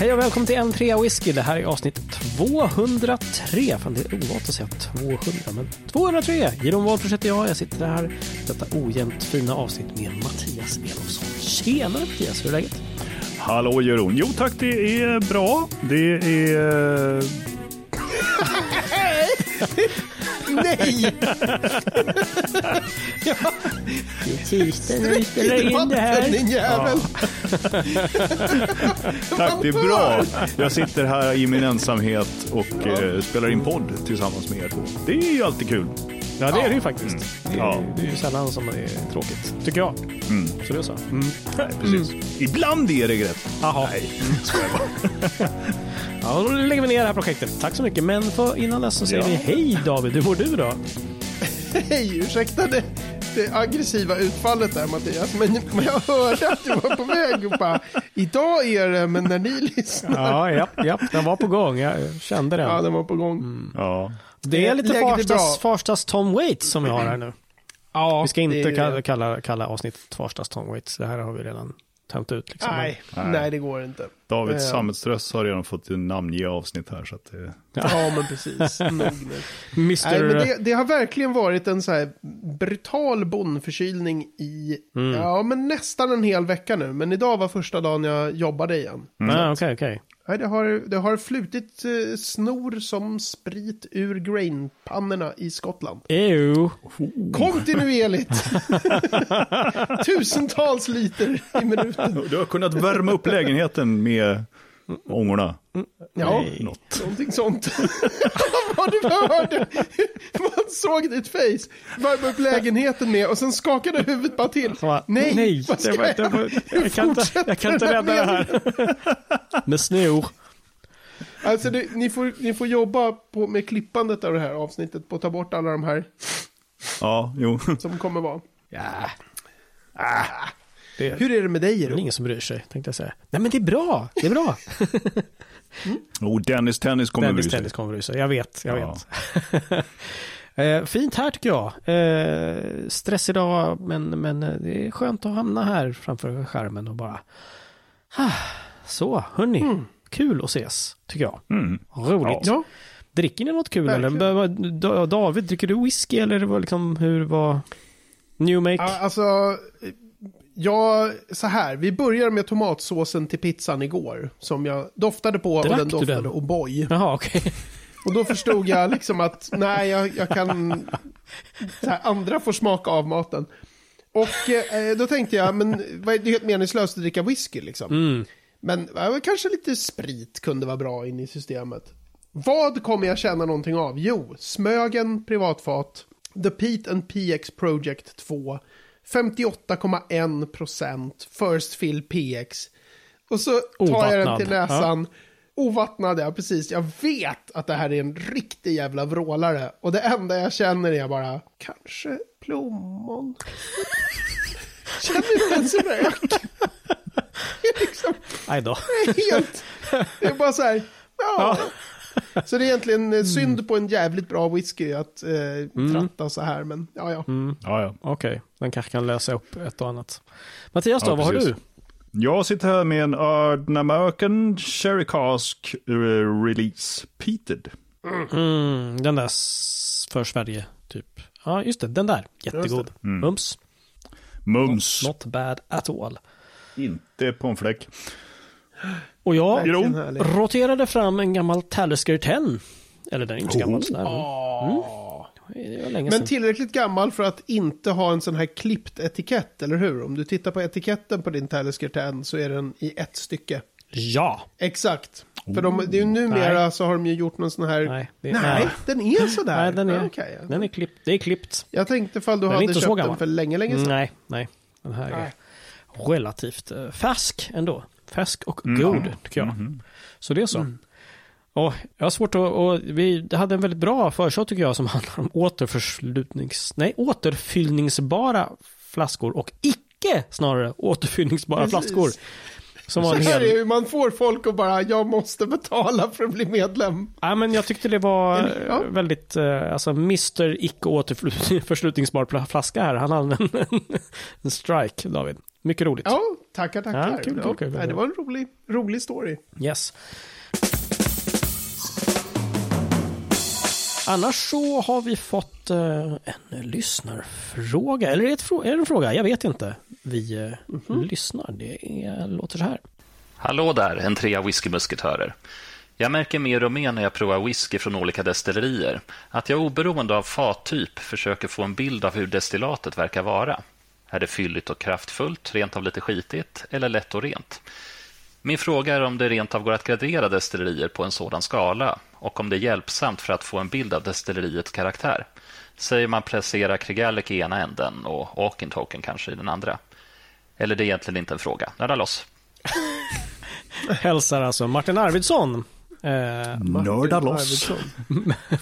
Hej och välkommen till en trea whisky. Det här är avsnitt 203. Fan, det är ovant att säga 200, men 203. Jeroen Wahlfors heter jag. Jag sitter här i detta ojämnt fina avsnitt med Mattias Elofsson. Tjenare Mattias, hur är läget? Hallå Jeroen. Jo tack, det är bra. Det är... Nej! Det är tisdag när vi Sträck i debatten din jävel! Tack, det är bra. Jag sitter här i min ensamhet och eh, spelar in podd tillsammans med er två. Det är ju alltid kul. Ja, det är det ju faktiskt. Det är, Ja. det är ju sällan som det är tråkigt, tycker jag. Mm. Så det är så. Nej, precis. Ibland är det rätt. Jaha. Nej, skojar bara. Ja, då lägger vi ner det här projektet. Tack så mycket. Men för, innan dess så säger Ja. vi hej David, hur mår du då? Hej, ursäkta det, det aggressiva utfallet där Mattias, men, men jag hörde att du var på väg och bara, idag är det, men när ni lyssnar. Ja, ja, ja, den var på gång. Jag kände den. Ja, den var på gång. Ja. Det är lite Farstas. Farstas Tom Waits som vi har här nu. Ja, Vi ska inte det kalla, kalla avsnittet Farstas Tom Waits. Det här har vi redan tömt ut. Liksom. Nej, Nej. nej, det går inte. Davids Eh, sammetströss har redan fått namnge avsnitt här. Så att det... Ja, men precis. Mr... Nej, men det, det har verkligen varit en så här brutal bondförkylning i, Mm. ja, men nästan en hel vecka nu. Men idag var första dagen jag jobbade igen. Ah, Okej, okej. Nej, det har, det har flutit eh, snor som sprit ur grainpannorna i Skottland. Ew. Kontinuerligt! Tusentals liter i minuten. Du har kunnat värma upp lägenheten med ångorna. Ja, Nej. Något. någonting sånt. Vad du hörde! Man såg ditt face. Värma upp lägenheten med och sen skakade huvudet bara till. Bara, Nej, nej vad ska det var, jag det var, göra? jag, kan inte, jag kan inte rädda det här. Med snor. Alltså, det, ni, får, ni får jobba på, med klippandet av det här avsnittet på att ta bort alla de här Ja, jo. som kommer vara. Ja. Ah. Det är Hur är det med dig, väl Jero? ingen som bryr sig, tänkte jag säga. Nej, men det är bra. Det är bra. Oh, Dennis Tennis kommer Dennis bry sig. Tennis kommer bry sig. Jag vet, jag Ja. vet. Eh, Fint här tycker jag. Eh, stress idag, men, men eh, det är skönt att hamna här framför skärmen och bara... Ah, så, hörni. Kul att ses, tycker jag. Mm. Roligt. Ja, Dricker ni något kul Verkligen. eller? David, dricker du whisky eller det var liksom hur var... New make? Alltså, ja, så här. Vi börjar med tomatsåsen till pizzan igår. Som jag doftade på och Drack den du doftade den? O'boy. Jaha, okej. Och då förstod jag liksom att nej, jag, jag kan... Här, andra får smaka av maten. Och eh, då tänkte jag, men det är helt meningslöst att dricka whisky liksom. Mm. Men ja, kanske lite sprit kunde vara bra in i systemet. Vad kommer jag känna någonting av? Jo, Smögen privatfat, The Pete and PX Project 2, 58,1% First Fill PX. Och så tar jag den till Ovattnad, näsan. Ovattnad, ja precis. Jag vet att det här är en riktig jävla vrålare. Och det enda jag känner är bara, kanske plommon. känner inte ens rök. Liksom Aj då. helt... Det är bara så här, ja. Så det är egentligen eh, synd på en jävligt bra whisky att eh, tratta så här, men ja, ja. Ja, ja. Okej, den kanske kan lösa upp ett och annat. Mattias då, Ja, vad har du? Jag sitter här med en Ardn American Cherry Cask eh, Release Peated. Mm, den där för Sverige, typ. Ja, just det, den där. Jättegod. Mums. Mums. Not bad at all. Inte på en fläck. Och jag roterade fram en gammal Talisker 10. Eller den är inte så gammal var länge Men tillräckligt gammal för att inte ha en sån här klippt etikett, eller hur? Om du tittar på etiketten på din Talisker 10 så är den i ett stycke. Ja. Exakt. För de, det är ju numera Nej. så har de ju gjort någon sån här... Nej, det- nej, nej. den är sådär. Nej, den är, ja. den är klippt. Det är klippt. Jag tänkte ifall du Den är hade inte så köpt den för länge, länge sedan. Nej, nej. Den här är Nej. relativt eh, färsk ändå. Färsk och god, tycker jag. Så det är så. Och jag har svårt att... Och vi hade en väldigt bra förshow tycker jag som handlar om återförslutnings... Nej, återfyllningsbara flaskor och icke snarare återfyllningsbara Precis. flaskor. Som var Så här är hel... ju, man får folk att bara, jag måste betala för att bli medlem. Ja, men jag tyckte det var ja. väldigt, eh, alltså Mr. icke återförslutningsbar flaska här. Han hade en, en strike, David. Mycket roligt. Ja, Tackar, tackar. Ja, kul, kul, kul, nej, det var en rolig, rolig story. Yes. Annars så har vi fått eh, en lyssnarfråga. Eller är det, en fråga? Jag vet inte. Vi eh, lyssnar. Det är, låter så här. Hallå där, en trea whiskymusketörer. Jag märker mer och mer när jag provar whisky från olika destillerier att jag oberoende av fattyp försöker få en bild av hur destillatet verkar vara. Är det fylligt och kraftfullt, rent av lite skitigt eller lätt och rent? Min fråga är om det rent av går att gradera destillerier på en sådan skala och om det är hjälpsamt för att få en bild av destilleriets karaktär. Säger man placera Kregalek i ena änden och Aukentoken kanske i den andra. Eller det är egentligen inte en fråga. Nörda loss. Hälsar alltså Martin Arvidsson. Eh, Nörda loss.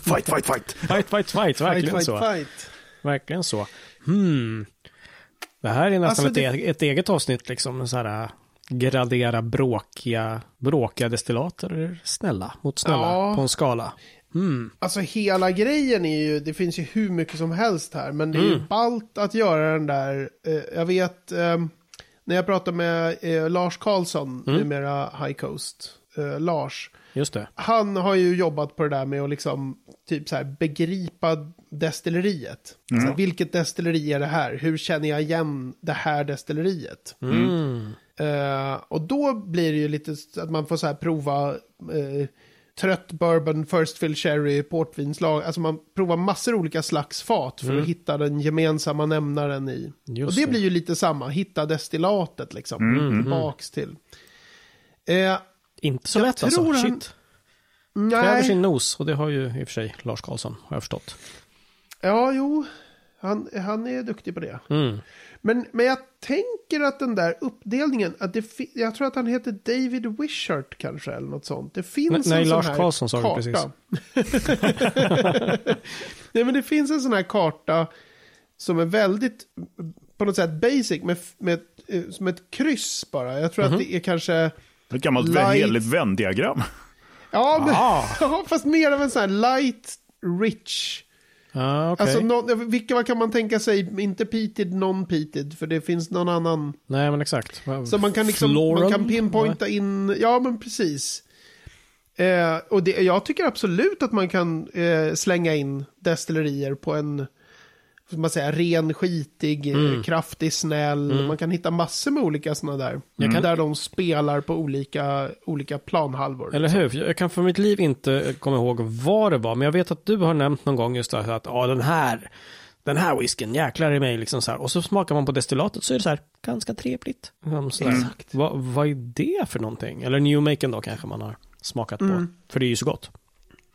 Fight, fight, fight. fight, fight, fight. Verkligen Fight, fight, så. fight. Verkligen så. Hmm. Det här är nästan Alltså, ett, det- e- ett eget avsnitt liksom. Så här, äh, gradera bråkiga, bråkiga destillater snälla mot snälla Ja. på en skala. Hmm. Alltså hela grejen är ju, det finns ju hur mycket som helst här, men det är ju ballt att göra den där, eh, jag vet, eh, när jag pratade med eh, Lars Karlsson, numera High Coast, eh, Lars, Just det. han har ju jobbat på det där med att liksom, typ så här, begripa destilleriet. Så här, vilket destilleri är det här? Hur känner jag igen det här destilleriet? Mm. Eh, och då blir det ju lite att man får så här prova eh, trött bourbon, first fill sherry, portvinslag. Alltså man provar massor olika slags fat för att hitta den gemensamma nämnaren i. Just och det, det. blir ju lite samma, hitta destillatet liksom. Tillbaks till. Eh, Inte så Jag lätt alltså. han- Shit. Kräver nej, sin nos. Och det har ju i och för sig Lars Karlsson, har jag förstått. ja jo, han, han är duktig på det. Mm. Men, men jag tänker att den där uppdelningen, att det jag tror att han heter David Wishart kanske, eller något sånt. Det finns Nej, en nej, sån Lars här Karlsson sa du karta. nej, men det finns en sån här karta som är väldigt, på något sätt basic, med, med, eh, som ett kryss bara. Jag tror Mhm. att det är kanske, Ett gammalt Light- heligt vändiagram. ja, men, Ah. fast mer av en sån här light, rich, Ja, okej. Alltså, nå- vilka vad kan man tänka sig, inte peated, non-peated, för det finns någon annan. Nej, men exakt. Så man kan liksom, Floral? man kan pinpointa in, ja men precis. Eh, och det, jag tycker absolut att man kan eh, slänga in destillerier på en, man säga, ren, skitig, eh, kraftig, snäll. Man kan hitta massor med olika sådana där. kan- Där de spelar på olika, olika planhalvor. Eller hur? För Jag kan för mitt liv inte komma ihåg vad det var, men jag vet att du har nämnt någon gång just det här att ja, den här, den här whiskyn, jäklar i mig liksom så här. Och så smakar man på destillatet så är det så här ganska trevligt. Um, så Exakt. Vad, vad är det för någonting? Eller New Maken då kanske man har smakat på. För det är ju så gott.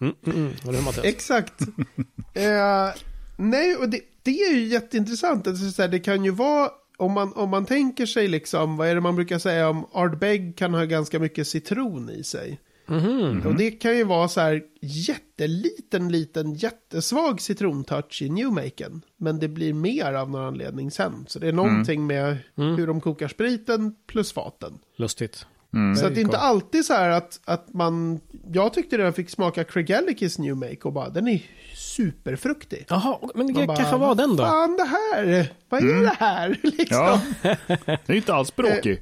Mm, mm, mm. Hur? Exakt. eh, nej, och det, det är ju jätteintressant. Alltså, så här, det kan ju vara, om man, om man tänker sig liksom, vad är det man brukar säga om Ardbeg kan ha ganska mycket citron i sig. Mhm. Och det kan ju vara så här jätteliten, liten, jättesvag citrontouch i Newmaken. Men det blir mer av någon anledning sen. Så det är någonting med hur de kokar spriten plus faten. Lustigt. Så att det är inte alltid så här att, att man... Jag tyckte det jag fick smaka Craigellachis New Make och bara, den är superfruktig. Jaha, men det Man bara, kanske var den då? Vad fan det här? Vad är det här? Liksom. Ja, det är inte alls bråkig.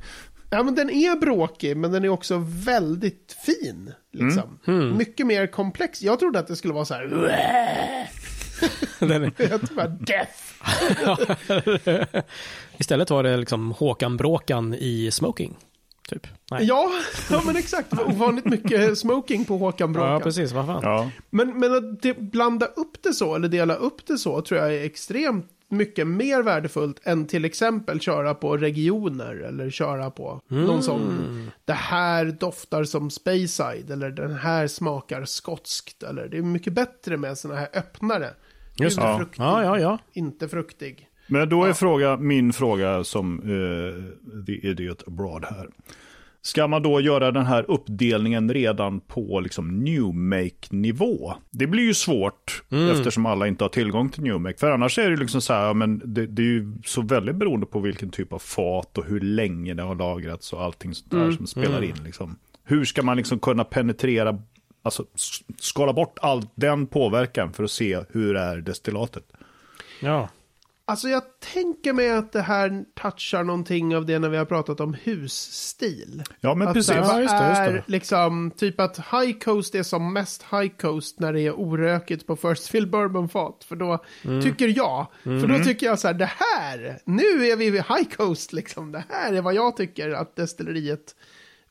Ja, men den är bråkig, men den är också väldigt fin. Liksom. Mm. Mycket mer komplex. Jag trodde att det skulle vara så här... Den är- Jag tror bara death. Istället var det liksom Håkan Bråkan i smoking. Typ. Nej. Ja, ja, men exakt. Ovanligt mycket smoking på Håkan Bråkan. Ja, precis. Vad fan. Ja. Men, men att det, blanda upp det så, eller dela upp det så, tror jag är extremt mycket mer värdefullt än till exempel köra på regioner eller köra på någon sån. Det här doftar som Speyside eller den här smakar skotskt. Eller det är mycket bättre med såna här öppnare. Just det. fruktig, Ja, ja, ja. Inte fruktig. Men då är fråga, min fråga som eh, the idiot abroad här. Ska man då göra den här uppdelningen redan på liksom new make-nivå? Det blir ju svårt eftersom alla inte har tillgång till new make. För annars är det liksom så här, ja, men det, det är ju så väldigt beroende på vilken typ av fat och hur länge det har lagrats och allting sånt där som spelar in. Liksom. Hur ska man liksom kunna penetrera, alltså skala bort all den påverkan för att se hur är destillatet? ja. Alltså jag tänker mig att det här touchar någonting av det när vi har pratat om husstil. Ja, men att precis. så här, Ja, vad just det, just det. är liksom typ att high coast är som mest high coast när det är orökigt på first fill bourbon fat. För då Mm. tycker jag, för då tycker jag så här, det här, nu är vi vid high coast liksom. Det här är vad jag tycker att destilleriet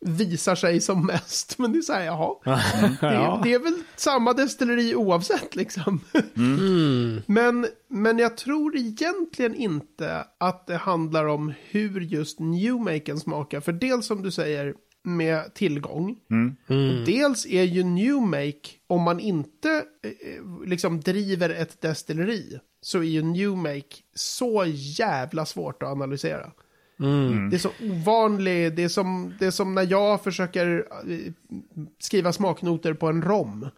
visar sig som mest. Men det är så här, jaha. Det, är, det är väl samma destilleri oavsett liksom. men, men jag tror egentligen inte att det handlar om hur just Newmaken smakar. För dels som du säger med tillgång. Och dels är ju Newmake, om man inte eh, liksom driver ett destilleri, så är ju Newmake så jävla svårt att analysera. Det är så ovanligt, det är som, det är som när jag försöker eh, skriva smaknoter på en rom.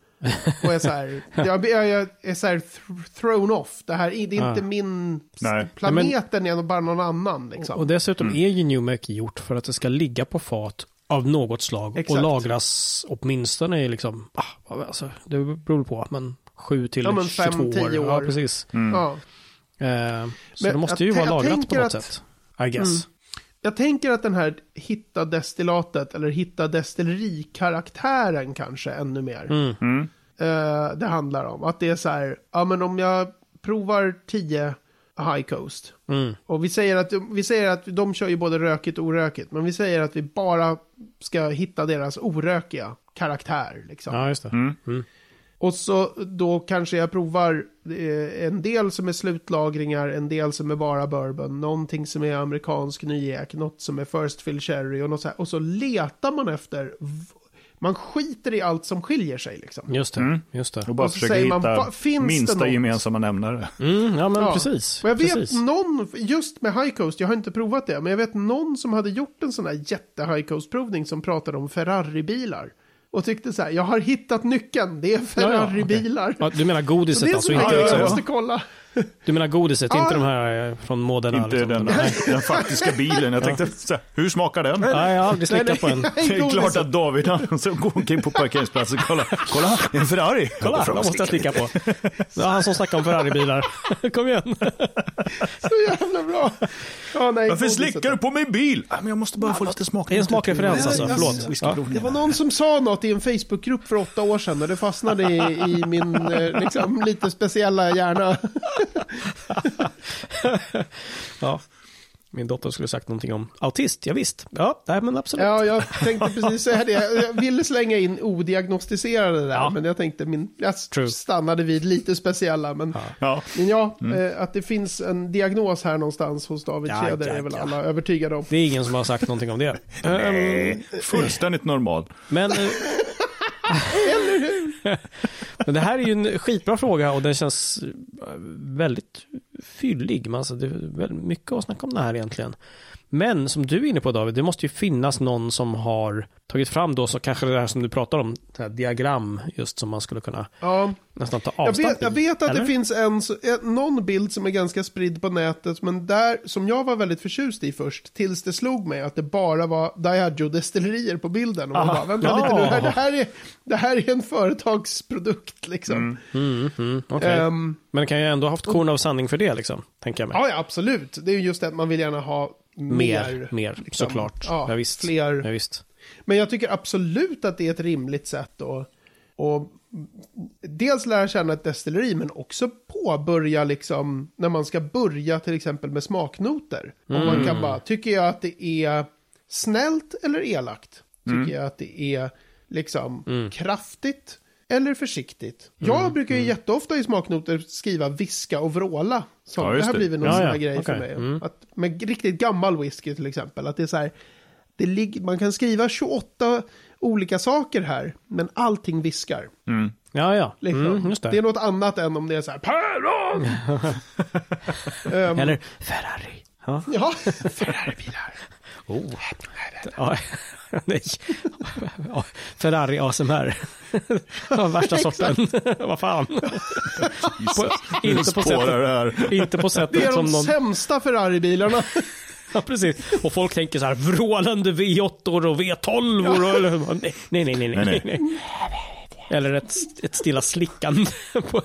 Och är så här, jag, jag, jag är så här th- thrown off. Det här är det är inte min... Nej. Planeten är bara någon annan liksom. Och dessutom är ju New Mac gjort för att det ska ligga på fat av något slag Exakt. och lagras åtminstone i liksom, ah, alltså, det beror på, men 7 till Ja, men 22 fem, år. tio Ja, år. precis. Ja. Eh, så Men det måste ju vara lagrat på något att- sätt. I guess. Jag tänker att den här hitta destillatet eller hitta destillerikaraktären kanske ännu mer. Mm. eh, det handlar om. Att det är så här, ja men om jag provar 10 High Coast. Mm. Och vi säger, att, vi säger att de kör ju både rökigt och orökigt. Men vi säger att vi bara ska hitta deras orökiga karaktär. Liksom. Ja, just det. Mm. Och så då kanske jag provar eh, en del som är slutlagringar, en del som är bara bourbon, någonting som är amerikansk nyek, något som är first fill cherry och något så här. Och så letar man efter, man skiter i allt som skiljer sig liksom. Just det. Just det. Och bara Och så försöka säger man, hitta "Va- finns det minsta något?" gemensamma nämnare. Mm, ja, men Ja. precis. Och jag vet precis. någon, just med High Coast, jag har inte provat det, men jag vet någon som hade gjort en sån här jätte High Coast-provning som pratade om Ferrari-bilar. Och tyckte så här, jag har hittat nyckeln, det är Ferrari-bilar. Ja, du menar Så godiset det är alltså? så Inte, liksom, jag måste kolla. Du menar godiset, Ja. inte de här eh, från modena? Inte liksom, den, den faktiska bilen. Jag tänkte, så här, hur smakar den? Nej, jag har aldrig slickat på en. Det är klart att David han så går omkring på parkeringsplatsen och kollar. Kolla, en Ferrari. Kolla, de måste jag slicka på. Det var han som snackade om Ferrari-bilar. Kom igen. Så jävla bra. Ja, nej, Varför godiset. slickar du på min bil? Ja, men jag måste bara få lite smak. Det är en smakreferens alltså, förlåt. Det var någon som sa något i en Facebookgrupp för åtta år sedan och det fastnade i, i min eh, liksom, lite speciella hjärna. Ja. Min dotter skulle sagt någonting om autist, ja, visst. Ja, nej, men absolut. Ja, jag tänkte precis säga det. Jag ville slänga in odiagnostiserade där, Ja. men jag tänkte min, jag True. stannade vid lite speciella. Men Ja. men ja, eh, att det finns en diagnos här någonstans hos David Ja, Tjäder ja, är väl ja. alla övertygade om. Det är ingen som har sagt någonting om det. Ehm, Nej, fullständigt normalt. Men... eh, Men det här är ju en skitbra fråga och den känns väldigt fyllig. Men Alltså det är väldigt mycket att snacka om det här egentligen. Men som du är inne på David, det måste ju finnas någon som har tagit fram då så kanske det här som du pratar om, det här diagram just som man skulle kunna Ja, nästan ta jag avstamp vet, jag vet att Eller? det finns en, någon bild som är ganska spridd på nätet, men där, som jag var väldigt förtjust i först, tills det slog mig att det bara var Diageo-destillerier på bilden. Och man Aha. bara, vänta Ja. lite nu, här, det, här är, det här är en företagsprodukt liksom. Mm, mm, okej. Ehm, Men kan ju ändå ha haft korn av sanning för det liksom, tänker jag mig. ja, ja, absolut. Det är ju just det att man vill gärna ha mer. mer, mer, liksom. såklart. Ja, Ja, visst. fler. Ja, visst. Men jag tycker absolut att det är ett rimligt sätt att och dels lära känna ett destilleri men också påbörja liksom när man ska börja till exempel med smaknoter. Och man Mm. kan bara, tycker jag att det är snällt eller elakt? Tycker jag att det är liksom Mm. kraftigt eller försiktigt? Jag brukar ju jätteofta i smaknoter skriva viska och vråla. Så Ja, det har blivit någon Ja, sån ja, här grej för okej. mig. Mm. Att, med riktigt gammal whisky till exempel. Att det är så här, det lig- man kan skriva 28 olika saker här, men allting viskar. Ja, ja. Liksom. Mm, just det. det. är något annat än om det är så här, päron! Ehm, Eller Ferrari. Ja. Ja, Ferrari-bilar. Oh. Ja, nej. Ja, Ferrari ASMR. Värsta sorten. Vad fan. På, inte, på sättet, det inte på Det sättet är som de någon... sämsta Ferrari-bilarna. Ja, precis. Och folk tänker så här, vrålande V8 och V12 och... nej, nej, nej, nej. Nej, nej. Eller ett, ett stilla slickande på,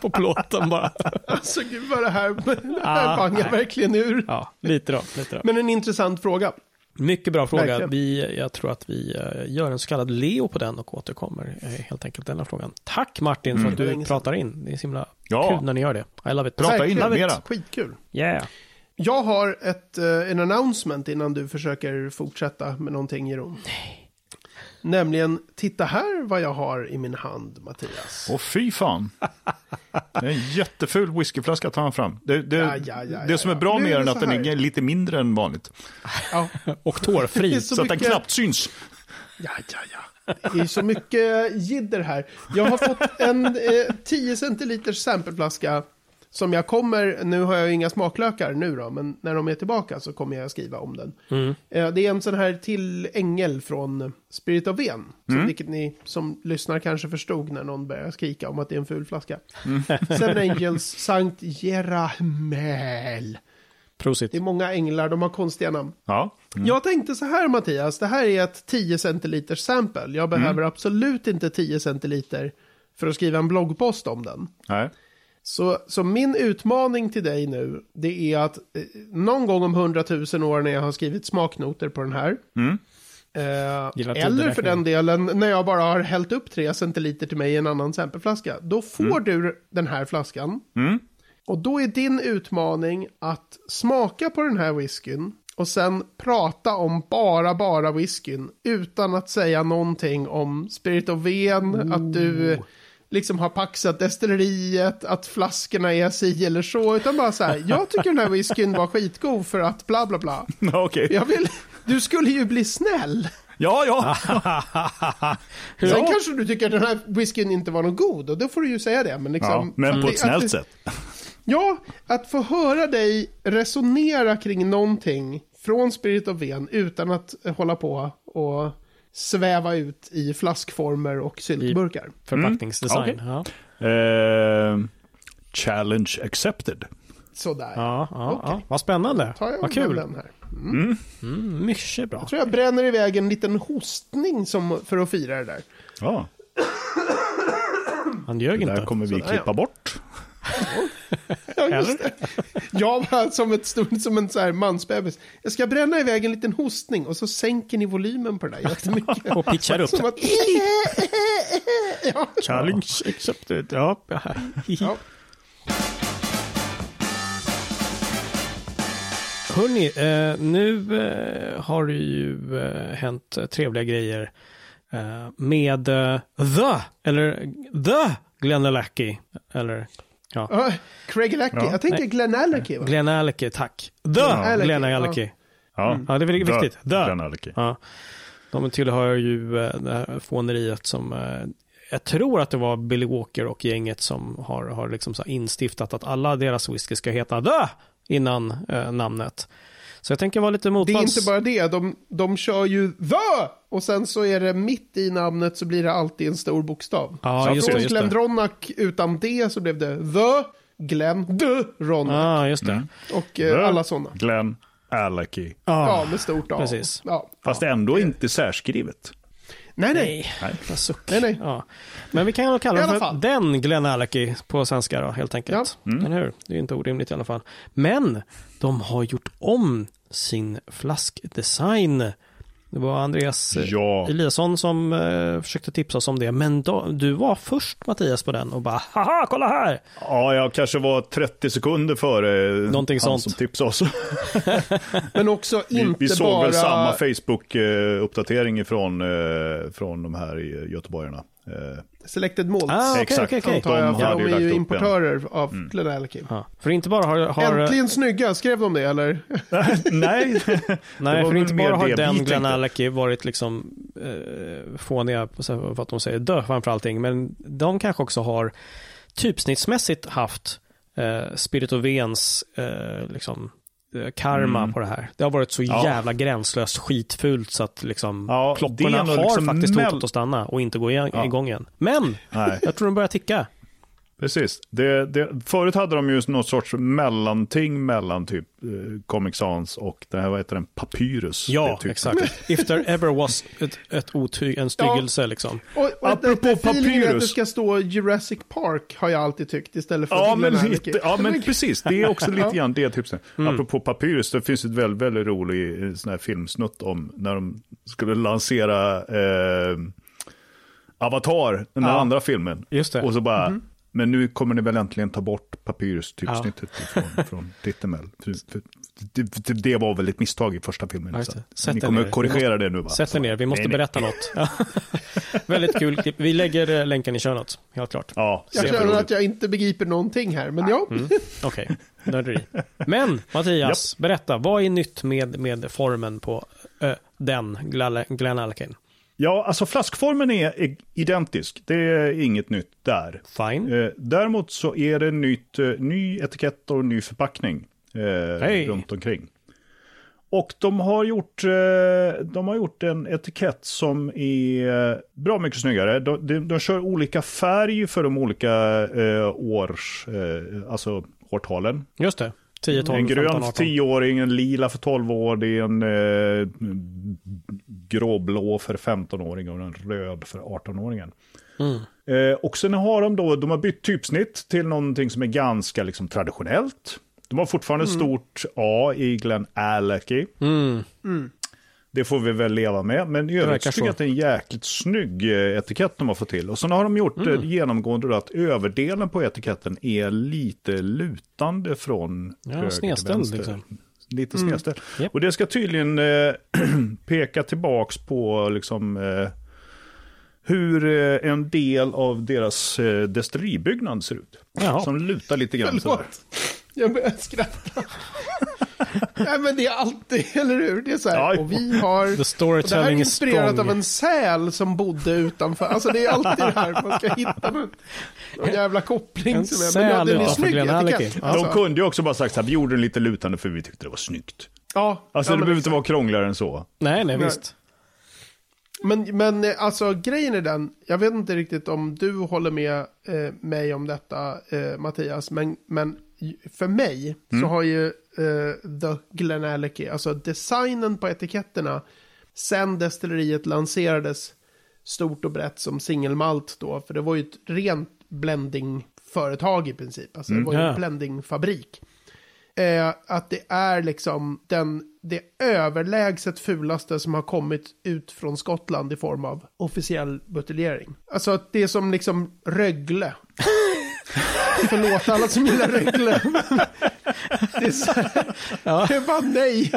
på plåten bara. Alltså gud vad det här, det här Ah, bangar nej. verkligen ur. Ja, lite då. Lite då. Men en intressant fråga. Mycket bra fråga. Verkligen. Vi, jag tror att vi eh, gör en så kallad Leo på den och återkommer eh, helt enkelt denna frågan. Tack Martin för att du pratar in. Det är så himla Ja. kul när ni gör det. I love it. Prata in Verkligen. mera. Skitkul. Yeah. Jag har ett, eh, en announcement innan du försöker fortsätta med någonting Jeroen. Nämligen, titta här vad jag har i min hand, Mattias. Åh fy fan. Det är en jätteful whiskyflaska tar han fram. Det, det, Ja, ja, ja, det som är bra med den är att den är lite mindre än vanligt. Ja, Och tårfri. Så Så, att den knappt syns. ja, ja, ja. Det är så mycket jidder här. Jag har fått en eh, 10 centiliters sampleflaska som jag kommer, nu har jag ju inga smaklökar nu då, men när de är tillbaka så kommer jag skriva om den. Mm. Eh, Det är en sån här till ängel från Spirit of Ven. Som, Vilket ni som lyssnar kanske förstod när någon började skrika om att det är en ful flaska. Seven Angels Sankt Jeramel. Prosit. Det är många änglar, de har konstiga namn. Ja. Jag tänkte så här Mattias, det här är ett 10 centiliters sample. Jag behöver absolut inte 10 centiliter för att skriva en bloggpost om den. Nej. Så, så min utmaning till dig nu, det är att eh, någon gång om 100 000 år när jag har skrivit smaknoter på den här. Eh, Gillar eller för den delen när jag bara har hällt upp 3 centiliter till mig i en annan sampleflaska. Då får du den här flaskan. Och då är din utmaning att smaka på den här whiskyn och sen prata om bara, bara whiskyn utan att säga någonting om Spirit of Ven, att du liksom har paxat destilleriet, att flaskorna är si eller så, utan bara så här, jag tycker den här whiskyn var skitgod för att bla bla bla. Okej. Jag vill, du skulle ju bli snäll. Ja, ja. Sen Ja. kanske du tycker att den här whiskyn inte var någon god, och då får du ju säga det. Men, liksom, ja. Men att på ett att snällt det- sätt. Ja, att få höra dig resonera kring någonting från Spirit of Ven utan att hålla på och sväva ut i flaskformer och syltburkar. Förpackningsdesign. Mm. Ja. Eh, challenge accepted. Sådär. Ja, ja, Okej. ja. Vad spännande. Tar jag Vad kul. den här. Mm, mycket bra. Jag tror jag bränner iväg en liten hostning som, för att fira det där. Ja, Han ljög det där inte. kommer vi Sådär, klippa ja. bort. Ja, just det. Jag var som, ett stort, som en så här mansbebis. Jag ska bränna iväg en liten hostning och så sänker ni volymen på det där jättemycket. Och pitchar upp. Som att... ja. Challenge accepted. Ja. Ja. Hörni, eh, nu eh, har det ju eh, hänt trevliga grejer med The, eller The Glenelachy, eller ja, Ja, Craig Lackey. Ja, jag tänkte nej. Glenn. Va? Glenn Alecky, tack. The Alecky, Glenn ja. Alecky. Ja, Ja, det är väl viktigt. The The. Glenn Alecky. Ja. De tillhör ju eh, det här fåneriet som eh, jag tror att det var Billy Walker och gänget som har, har liksom instiftat att alla deras whisky ska heta The innan eh, namnet. Så jag tänker vara lite Det är motvalls. inte bara det, de, de kör ju THE! Och sen så är det mitt i namnet så blir det alltid en stor bokstav. Ja, så just det, från just det. Glendronach utan D så blev det THE, Glenn, D, Ronach. Ja, just det. Och eh, The alla sådana. Glenn Alecky. Ja, med stort A. precis. Ja. Fast ändå inte särskrivet. Nej, nej. Nej, Nej. Nej, nej. Ja. Men vi kan ju kalla den för den Glenn Alecky på svenska då, helt enkelt. Ja. Eller hur? Det är inte orimligt i alla fall. Men de har gjort om sin flaskdesign. Det var Andreas eh, Ja. Eliasson som eh, försökte tipsa oss om det. Men då, du var först Mattias på den och bara haha, kolla här! Ja, jag kanske var 30 sekunder före Någonting han sånt. som tipsade oss. Men också Vi, inte vi såg bara... väl samma Facebook-uppdatering från, eh, från de här i göteborgarna. Selected Malts. Ah, Exakt. okej, okej. Antar jag, De för de är ju importörer av Glenn Alecky. Ja. För inte bara har, har Äntligen snygga, skrev de det eller? Nej, Nej, för inte mer bara har den Alecky varit liksom eh, fåniga för att de säger dö framför allting, men de kanske också har typsnittsmässigt haft eh, Spirit of Vens eh, liksom eh, karma på det här. Det har varit så Mm. Ja. jävla gränslöst skitfult så att liksom Ja, klockorna har liksom faktiskt hotat att stanna och inte gå igång igen. Men nej. jag tror de börjar ticka. Precis. Det, det, förut hade de ju något sorts mellanting mellan typ eh, Comic Sans och det här, vad heter den, Papyrus. Ja, det typ. exakt. If there ever was ett, ett otyg, en styggelse liksom. Och, och Apropå det, det feelingen att det Papyrus. ska stå Jurassic Park har jag alltid tyckt istället för Ja men, lite, ja, men precis. Det är också lite Ja. grann det tipset. Mm. Apropå Papyrus, det finns ett väldigt, väldigt rolig eh, sån här filmsnutt om när de skulle lansera eh, Avatar, den Ja. andra filmen. Just det. Och så bara, Mhm. Men nu kommer ni väl äntligen ta bort Papyrus-typsnittet från, från? För, för, det, det, det var väl ett misstag i första filmen. Ja, Sätt ni er kommer ner. korrigera det nu va? Sätt er ner, vi måste Nej, nej. berätta något. Ja. Väldigt kul klipp. Vi lägger eh, länken i notes, helt klart. Ja, Jag känner att jag inte begriper någonting här, men ja. Mm. Okej, nörderi. Men Mattias, berätta, vad är nytt med, med formen på ö, den, Glenn Glenn Alkin? Ja, alltså flaskformen är identisk. Det är inget nytt där. Fine. Eh, däremot så är det nytt, eh, ny etikett och ny förpackning eh, Hej. runt omkring. Och de har, gjort, de har gjort en etikett som är bra mycket snyggare. De, de, de kör olika färg för de olika års, alltså årtalen. Just det. 10, 12, en 15, grön 18. för 10-åring, en lila för 12 år, det är en eh, gråblå för 15-åring och en röd för 18-åringen. Mm. Eh, och sen har de då, de har bytt typsnitt till någonting som är ganska liksom traditionellt. De har fortfarande stort A i Glenn Alecky. Mm. Det får vi väl leva med. Men i övrigt tycker jag att det är en jäkligt snygg eh, etikett de har fått till. Och sen har de gjort Mm. eh, genomgående då att överdelen på etiketten är lite lutande från Ja, höger till snedställd, vänster. liksom. Lite snedställd. Japp. Och det ska tydligen eh, peka tillbaks på liksom eh, hur eh, en del av deras eh, destilleribyggnad ser ut. Jaha. Som lutar lite grann sådär. Förlåt. Jag börjar skratta. Nej men det är alltid, eller hur? Det är så här, Ja, och vi har... The Och det här är storytelling inspirerat strong. av en säl som bodde utanför. Alltså det är alltid det här, man ska hitta någon, någon jävla koppling. En som är, säl men ja, den är utanför snygg. Alecky. Alltså, De kunde ju också bara sagt så här, vi gjorde den lite lutande för vi tyckte det var snyggt. ja, Alltså ja, det behöver inte vara krångligare än så. Nej, nej, visst. Men, men eh, alltså grejen är den, jag vet inte riktigt om du håller med eh, mig om detta eh, Mattias, men, men för mig så har ju eh, The Glen Alecky, alltså designen på etiketterna, sen destilleriet lanserades stort och brett som singelmalt då, för det var ju ett rent blendingföretag i princip, alltså det var ju en blendingfabrik. Eh, att det är liksom den, det överlägset fulaste som har kommit ut från Skottland i form av officiell buteljering. Alltså att det är som liksom Rögle. Förlåt alla som gillar Rögle. det är så här, det är bara nej.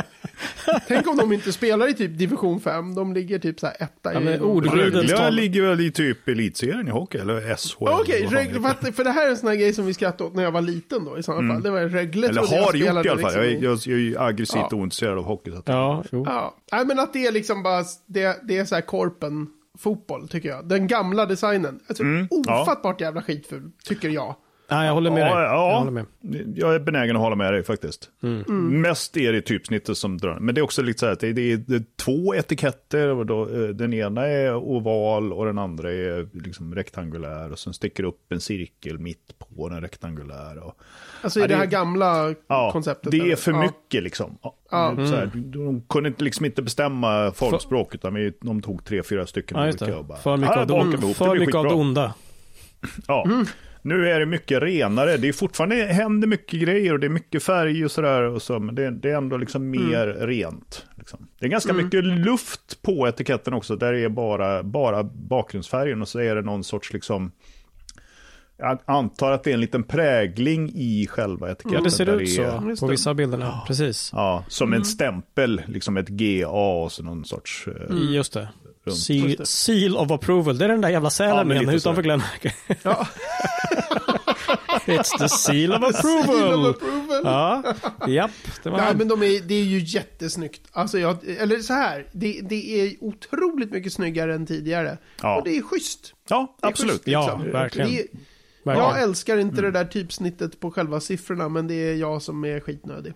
Tänk om de inte spelar i typ division 5. De ligger typ så här etta Ja, i... Rögle ligger väl i typ elitserien i hockey, eller SHL. Okej, Rögle, det för, det här är en sån här grej som vi skrattade åt när jag var liten då i sådana fall. Det var Rögle Eller jag har gjort i alla fall. Jag är, liksom i- jag, jag är ju aggressivt Ja. ointresserad av hockey. Så att, Ja, jo. Ja, nej men att det är liksom bara, det, det är så här korpen fotboll tycker jag. Den gamla designen. Alltså Mm, ja. ofattbart jävla skitful, tycker jag. Nej, jag håller med dig. Ja, Jag ja. håller med. Jag är benägen att hålla med dig faktiskt. Mm. Mest är det typsnittet som drar. Men det är också lite så här att det, det, är, det är två etiketter. Och då, eh, den ena är oval och den andra är liksom rektangulär. Och sen sticker upp en cirkel mitt på den rektangulär. Och, Alltså i Ja, det det- här gamla ja, konceptet. det är eller? för ja. mycket liksom. Ja, Ja. Så här, de kunde inte- liksom inte bestämma formspråk utan vi- de tog tre, fyra stycken Ja, olika. det. Och bara, För mycket, "Ah, av, det, det för mycket av det skitbra." onda. Ja, nu är det mycket renare. Det är fortfarande händer mycket grejer och det är mycket färg och sådär. Och så, men det, det är ändå liksom mer rent. Liksom. Det är ganska mycket luft på etiketten också. Där det är bara, bara bakgrundsfärgen och så är det någon sorts liksom... Jag antar att det är en liten prägling i själva etiketten. Ja, det ser ut så på vissa bilderna. Precis. Ja, som en stämpel, liksom ett GA och så någon sorts... eh, Just det. Runt. Seal, seal of approval. Det är den där jävla Ja, sälen igen utanför. Glenmark. Ja. It's the seal of Seal of approval. approval. Ja, japp. Det var Nej, men de är, det är ju jättesnyggt. Alltså jag, eller så här, det, det är otroligt mycket snyggare än tidigare. Ja. Och det är schysst. Ja, är absolut. schysst, Ja, liksom. verkligen. Det är, verkligen. jag älskar inte det där typsnittet på själva siffrorna, men det är jag som är skitnödig.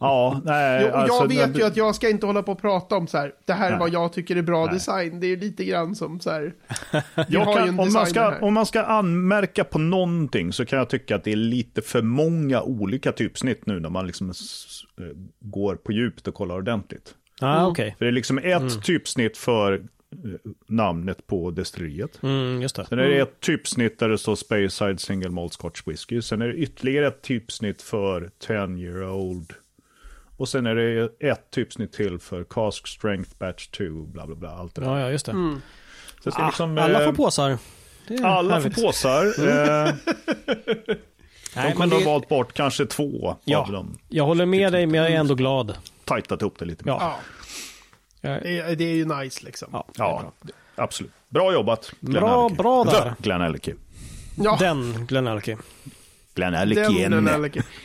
Ja, nej. Jo, och alltså, jag vet det- ju att jag ska inte hålla på och prata om så här, det här är vad jag tycker är bra Nej. design. Det är ju lite grann som så här, kan, om, man ska, här. om man ska anmärka på någonting så kan jag tycka att det är lite för många olika typsnitt nu när man liksom eh, går på djupet och kollar ordentligt. Ah, okej. För det är liksom ett typsnitt för eh, namnet på destilleriet. Mm, just det. Sen är det ett typsnitt där det står Speyside Single Malt Scotch Whisky. Sen är det ytterligare ett typsnitt för 10 year old. Och sen är det ett typsnitt till för Cask Strength Batch 2, bla bla bla. Allt det där. Ja, ja, just det. Mm. Så det Ah, liksom, alla eh, får påsar. Det är Alla får härligt. påsar. Eh, Nej, de kunde det- ha valt bort kanske två av Ja, dem. jag håller med dig, men jag är ändå glad. Tajtat ihop det lite mer. Ja. Det, är- det är ju nice liksom. Ja, Ja, absolut. Bra jobbat. Glenn Bra- Alleke. bra där. The Glenn Alleke. Ja, Den Glenn Alki. Glenn Alec.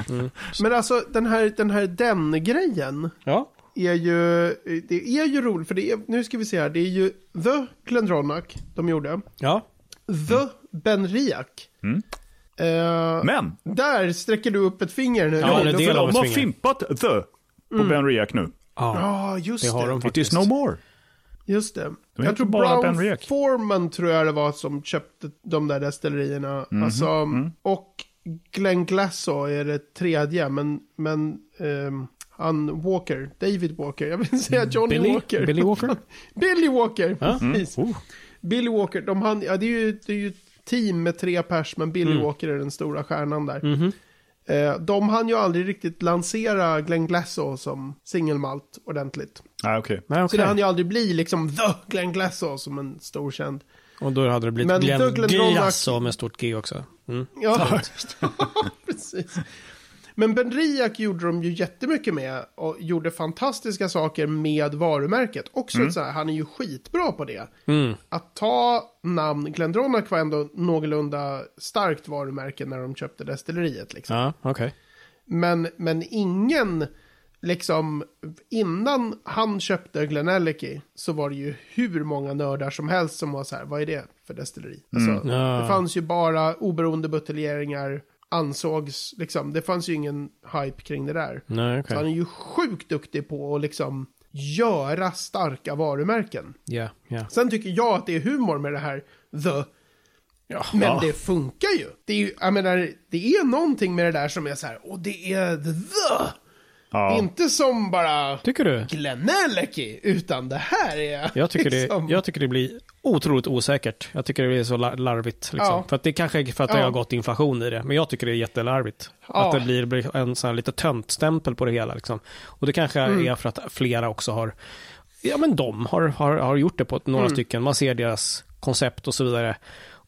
Mm. Men alltså den här, den här den-grejen Ja. är ju, det är ju roligt, för det är, nu ska vi se här, det är ju The Glendronach de gjorde. Ja. The Benriach. Mm. Eh, Men, där sträcker du upp ett finger nu. Ja, de har fimpat The på Ben Riak nu. Ja. Ja, just Det det. har de It is no more. Just det. De jag tror bara Brown. Foreman tror jag det var som köpte de där destillerierna. Mhm, Alltså, mm. och Glenn Glasso är det tredje, men, men ehm, han Walker, David Walker, jag vill säga Johnny Billy? Walker. Billy Walker? Billy Walker, Ja. precis. Oh. Billy Walker, de han, ja, det, är ju, det är ju ett team med tre pers, men Billy Mm. Walker är den stora stjärnan där. Mhm. Eh, de hann ju aldrig riktigt lansera Glenn Glasso som singelmalt ordentligt. Nej, okej. Nej, Så okej. det hann ju aldrig bli liksom the Glenn Glasso som en stor känd. Och då hade det blivit Men Glenn Douglas Ronach- Glasso med stort G också. Mm. Ja, precis. Men Ben Riach gjorde de ju jättemycket med och gjorde fantastiska saker med varumärket. Också så här, han är ju skitbra på det. Mm. Att ta namn, Glendronach var ändå någorlunda starkt varumärke när de köpte destilleriet. Liksom. Ja, okej. Men, men ingen, liksom, innan han köpte Glenellicky så var det ju hur många nördar som helst som var så här, vad är det för destilleri? Alltså, Ja. Det fanns ju bara oberoende buteljeringar, ansågs, liksom, det fanns ju ingen hype kring det där. Nej, okej. Så han är ju sjukt duktig på att liksom göra starka varumärken. Ja, ja. Sen tycker jag att det är humor med det här the. Ja. Men ja. det funkar ju. Det är ju, jag menar, det är någonting med det där som är så här, och det är the. Ja. inte som bara Tycker du? Glenellicky, utan det här är Jag tycker, liksom... det, jag tycker det blir otroligt osäkert. Jag tycker det blir så lar- larvigt. Liksom. Ja. För att det kanske är för att det Ja. har gått inflation i det. Men jag tycker det är jättelarvigt. Ja. Att det blir, blir en sån här lite töntstämpel på det hela. Liksom. Och det kanske Mm. är för att flera också har, ja men de har, har, har gjort det på några Mm. stycken. Man ser deras koncept och så vidare.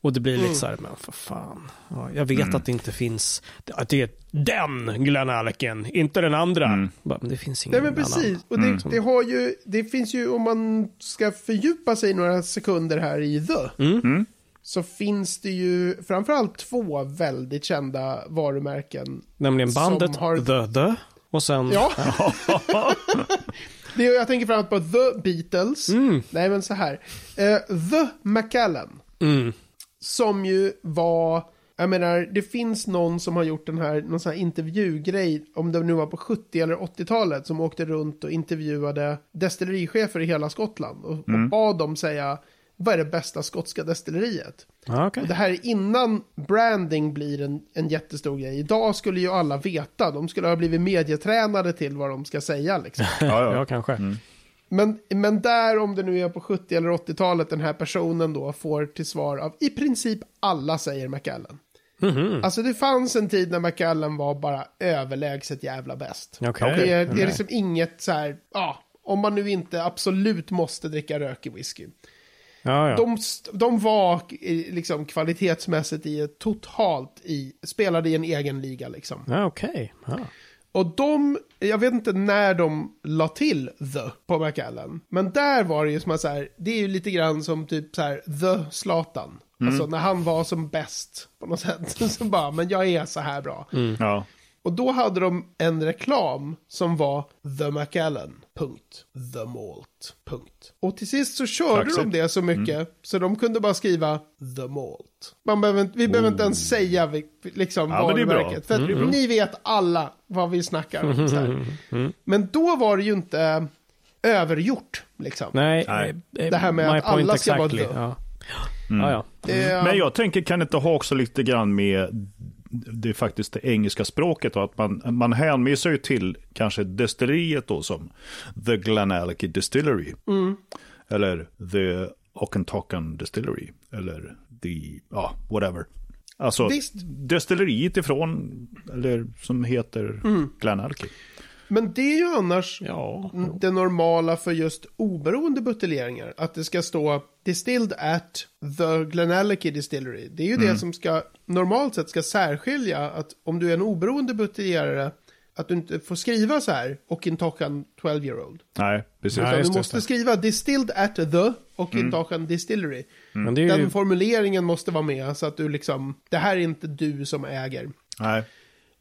Och det blir Mm. lite så här, men för fan. Ja, jag vet att det inte finns, att det är den Glenn Aleken, inte den andra. Bara, Men det finns ingen Nej men precis, annan. och det, det har ju, det finns ju om man ska fördjupa sig några sekunder här i The. Mm. Så finns det ju framförallt två väldigt kända varumärken. Nämligen som bandet har- The The. Och sen... Ja. det, är- jag tänker framförallt på The Beatles. Nej men så här. Eh, The Macallan. Mm. Som ju var, jag menar, det finns någon som har gjort den här, någon sån här intervjugrej, om det nu var på 70 eller 80-talet, som åkte runt och intervjuade destillerichefer i hela Skottland och, och bad dem säga, vad är det bästa skotska destilleriet? Ja, okej. Och det här är innan branding blir en, en jättestor grej. Idag skulle ju alla veta, de skulle ha blivit medietränade till vad de ska säga liksom. Ja, Ja, ja. kanske. Men, men där, om det nu är på 70 eller 80-talet, den här personen då får till svar av i princip alla säger Macallan. Mhm. Alltså det fanns en tid när Macallan var bara överlägset jävla bäst. Okej. Det, är, det är liksom inget så här, ja, om man nu inte absolut måste dricka rökig whisky. Ja, ja. De, de var liksom kvalitetsmässigt i totalt i, spelade i en egen liga liksom. Ja, okej. Ja. Och de, jag vet inte när de la till the på Macallan. Men där var det ju som att så här, det är ju lite grann som typ så här the Zlatan. Alltså när han var som bäst på något sätt. Så bara, men jag är så här bra. ja. Och då hade de en reklam som var The Macallan. punkt, the malt, punkt. Och till sist så körde Kaxigt. de det så mycket så de kunde bara skriva the malt. Man behöver, vi behöver inte ens säga vi- liksom Ja, varumärket. För att ni vet alla vad vi snackar om. Så här. Men då var det ju inte övergjort liksom. Nej, Det här med my att alla ska vara exactly. the. Ja. Ja, ja. Det, Men jag tänker, kan det inte ha också lite grann med det är faktiskt det engelska språket och att man, man hänvisar ju till kanske destilleriet då som The Glenallachie Distillery. Eller The Okentockan Distillery. Eller The, ja, whatever. Alltså Visst. destilleriet ifrån, eller som heter Glenallachie. Men det är ju annars Ja. det normala för just oberoende buteljeringar. Att det ska stå distilled at the Glenallachie Distillery. Det är ju det som ska normalt sett ska särskilja att om du är en oberoende buteljerare att du inte får skriva så här och Intochan 12 year old. Nej, precis. Nej, Utan du det, måste just skriva distilled at the och Intochan Distillery. Men det är Den ju... formuleringen måste vara med så att du liksom, det här är inte du som äger. Nej.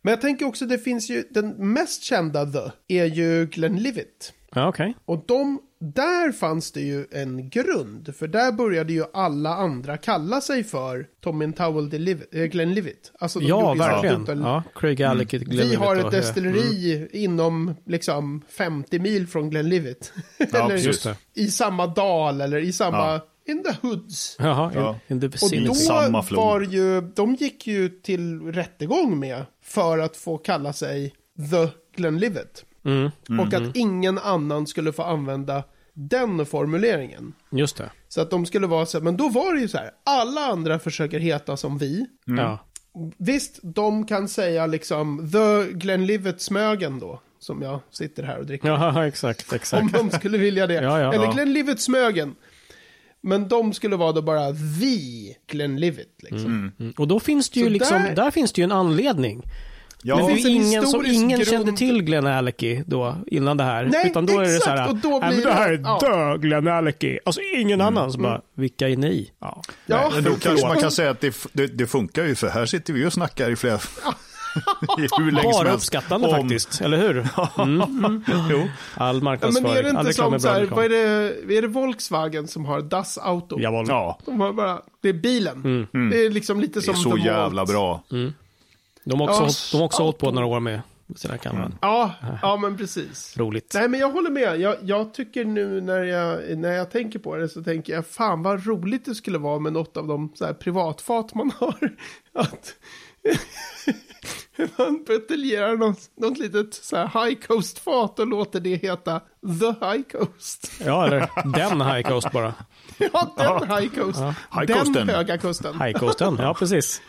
Men jag tänker också, det finns ju, den mest kända the är ju Glenlivet. Ja, okej. Och de, där fanns det ju en grund. För där började ju alla andra kalla sig för Tommy Towel Deliv- äh, Glenlivet. Alltså de Ja, verkligen. ut- Ja, Craig Alec Mm. Vi har ett destilleri inom liksom 50 mil från Glenlivet. eller. Just det. i samma dal eller i samma, Ja. in the hoods. Jaha, Ja. in, in the Och då var ju, de gick ju till rättegång med för att få kalla sig The Glenlivet. Mm, Och att ingen annan skulle få använda den formuleringen. just det. Så att de skulle vara så här, men då var det ju så här, alla andra försöker heta som vi. Ja. Visst, de kan säga liksom The Glenlivet Smögen då, som jag sitter här och dricker. ja, exakt, Om exakt. de skulle vilja det. Ja, ja. Eller Ja. Glenlivet Smögen. Men de skulle vara då bara The Glenlivet liksom. Mm. Och då finns det ju Så liksom, där- där... finns det ju en anledning. Ja, Men det finns är ingen som ingen grund. kände till Glenn Aleki då, innan det här. Nej, Utan då är det exakt, så här, och då "Nej, blir det här är det- ja. Mm. dö Glenn Aleki. Alltså ingen annan som bara, vilka är ni? Ja. Ja, Men då kanske man kan säga att det, det, det funkar ju, för här sitter vi och snackar i flera... hur länge som Bara uppskattande om- faktiskt, eller hur? Jo. All Ja, marknadsföring, men är det all inte reklam som är här, vad är det, är det Volkswagen som har Das Auto? Jawohl. Ja, De har bara, det är bilen. Det är liksom lite det är som så The jävla bra. De har också, Ja, hållit, de har också hållit på några år med sina kameran. Ja, ja men precis. Roligt. Nej men jag håller med. Jag, jag tycker nu när jag, när jag tänker på det så tänker jag fan vad roligt det skulle vara med något av de så här privatfat man har. Att man buteljerar något, något litet så här high coast-fat och låter det heta The High Coast. Ja, eller den High Coast bara. Ja, den High Coast. High den Coasten. höga kusten. High Coasten, ja precis.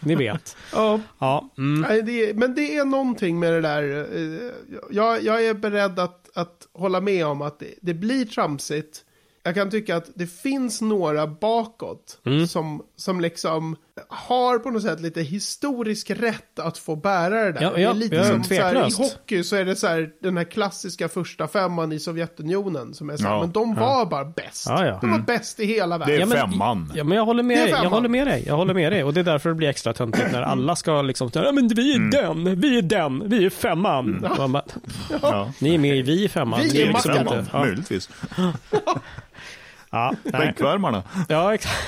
Ni vet. Ja. Ja, mm. Nej, det är, men det är någonting med det där. eh, Jag, jag är beredd att, att hålla med om att det, det blir tramsigt. Jag kan tycka att det finns några bakåt som, som liksom har på något sätt lite historisk rätt att få bära det där. Ja, det ja, är lite ja, som så här, i hockey så är det så här, den här klassiska första femman i Sovjetunionen som är så här, Ja. men de var bara bäst. Ja, ja. De var bäst i hela Det världen. är Ja, men- femman. Ja, men jag håller med Det är dig. Jag femman. håller med dig. Jag håller med dig. Och det är därför det blir extra töntigt när alla ska liksom säga, ja men vi är den, vi är den, vi är femman. Man bara, Ja. Ni är med i vi är femman. Vi Ni är liksom mackan. inte- Ja, Möjligtvis. ja. Bänkvärmarna. ja exakt.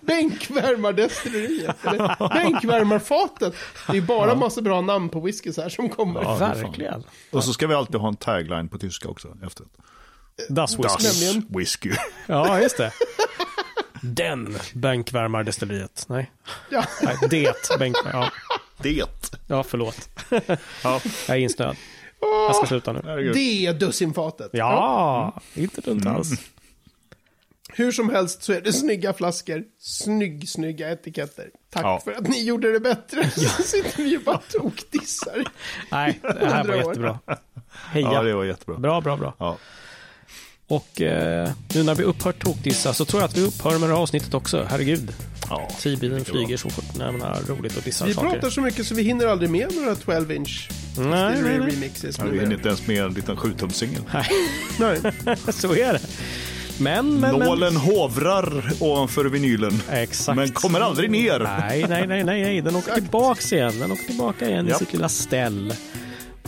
Bänkvärmardestilleriet. Bänkvärmarfatet. Det är bara massa bra namn på whiskys här som kommer. Ja. Verkligen. Och så ska vi alltid ha en tagline på tyska också efteråt. Das Whisky. Das Nämligen? whisky. Ja, just det. Den bänkvärmardestilleriet. Nej, Ja. nej det bänkvärmar. Ja. Det. ja, förlåt. Ja, Jag är insnöad. Jag ska sluta nu. Det är dussinfatet. Ja, inte dumt alls. Hur som helst så är det snygga flaskor, snygg, snygga etiketter. Tack Ja. för att ni gjorde det bättre. Så sitter vi ju bara och tokdissar. Nej, det här var år. jättebra. Ja, Heja. det var jättebra. Bra, bra, bra. Ja. Och eh, nu när vi upphört tokdissa så tror jag att vi upphör med det här avsnittet också. Herregud. Ja, Tidbilen flyger så fort när man har roligt att dissa Vi saker. pratar så mycket så vi hinner aldrig med några 12-inch Nej, nej, distillery nej. remixes. Ja, vi hinner inte ens med en liten 7-tumssingel. Nej. så är det. Men, men, Nålen hovrar ovanför vinylen. men. Exakt. Men kommer aldrig ner. Nej, nej, nej, nej, nej. Den åker tillbaks igen. Den åker tillbaka igen i Japp. sitt lilla ställ.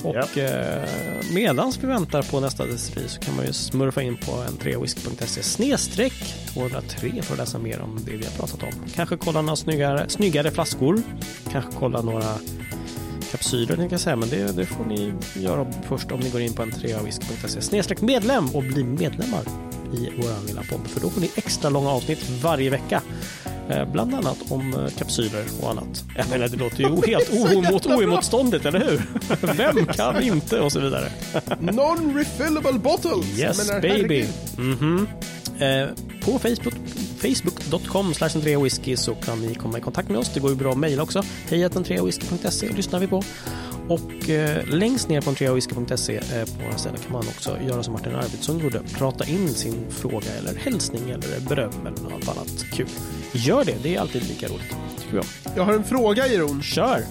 Och eh, medans vi väntar på nästa destilleri så kan man ju smurfa in på n3whisky.se snedstreck 203 för att läsa mer om det vi har pratat om. Kanske kolla några snyggare, snyggare flaskor. Kanske kolla några kapsyler ni kan säga, men det, det får ni göra först om ni går in på n3whisky.se snedstreck medlem och blir medlemmar i vår lilla podd. För då får ni extra långa avsnitt varje vecka. Eh, Bland annat om eh, kapsyler och annat. Jag menar, det låter ju helt oemot, oemotståndigt, eller hur? Vem kan inte? Och så vidare. Non-refillable bottles! Yes menar, baby. herregud. Mhm. Eh, på Facebook, facebook.com whisky så kan ni komma i kontakt med oss. Det går ju bra att mejla också. Hej whisky.se lyssnar vi på. Och eh, längst ner på entreawhisky.se eh, på våra ställen kan man också göra som Martin Arvidsson gjorde. Prata in sin fråga eller hälsning eller beröm eller något annat kul. Gör det, det är alltid lika roligt. Tycker jag. Jag har en fråga, Jeroen. Kör!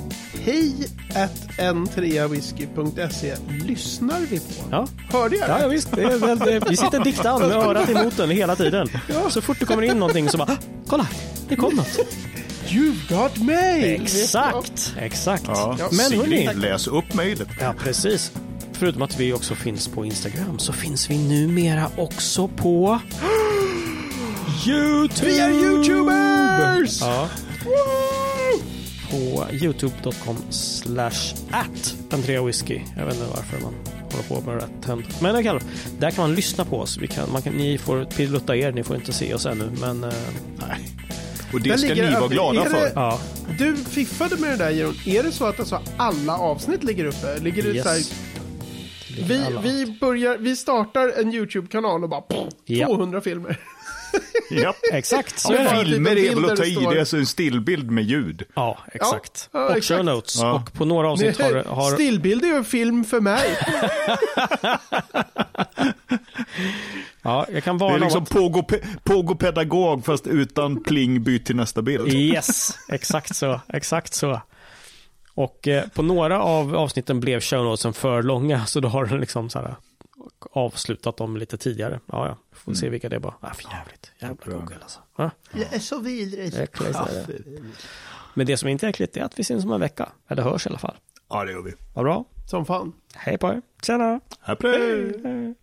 Hej at n3whisky.se lyssnar vi på. Ja, Hörde jag Ja, det? ja visst. Det är väl, det, vi sitter diktad med örat emot den hela tiden. Så fort det kommer in någonting så bara, "Ah, kolla, det kom något. You've got mail! Exakt, exakt. Ja. Men hörni, Sigrid, läs upp mejlet. ja precis. Förutom att vi också finns på Instagram så finns vi numera också på YouTube. Vi är YouTubers! Ja. På youtube.com slash at Andrea Whisky. Jag vet inte varför man håller på med rätt händ. Men alla fall, där kan man lyssna på oss. Vi kan, man kan, ni får pilutta er, ni får inte se oss ännu. Men eh, Nej. Och det Där ska ni vara glada det- för. ja, Du fiffade med det där, Jeroen. Är det så att alltså alla avsnitt ligger uppe? Ligger det Yes. så här, ligger vi, vi, börjar, vi startar en YouTube-kanal och bara Ja. 200 filmer. Ja. Exakt, så Ja, är det. Filmer är väl att ta i, det är alltså en stillbild med ljud. Ja, exakt. Ja, ja, och exakt. show notes. Ja. Och på några avsnitt har, har Stillbild är ju en film för mig. ja, jag kan Det varna är om liksom att- pågå, pe- pågå pedagog fast utan pling byt till nästa bild. Yes, exakt så. Exakt så. Och eh, på några av avsnitten blev show notesen för långa, så då har den liksom så här avslutat dem lite tidigare. Ja, ja. Får se vilka det är bara. Ah, för jävligt. Jävla Google alltså. Ja, Jag är så vidrig. äckligt är det. Men det som inte är äckligt är att vi syns om en vecka. Eller hörs i alla fall. Ja, det gör vi. Vad bra. Som fan. Hej på er. Tjena. Hej på dig. Hej.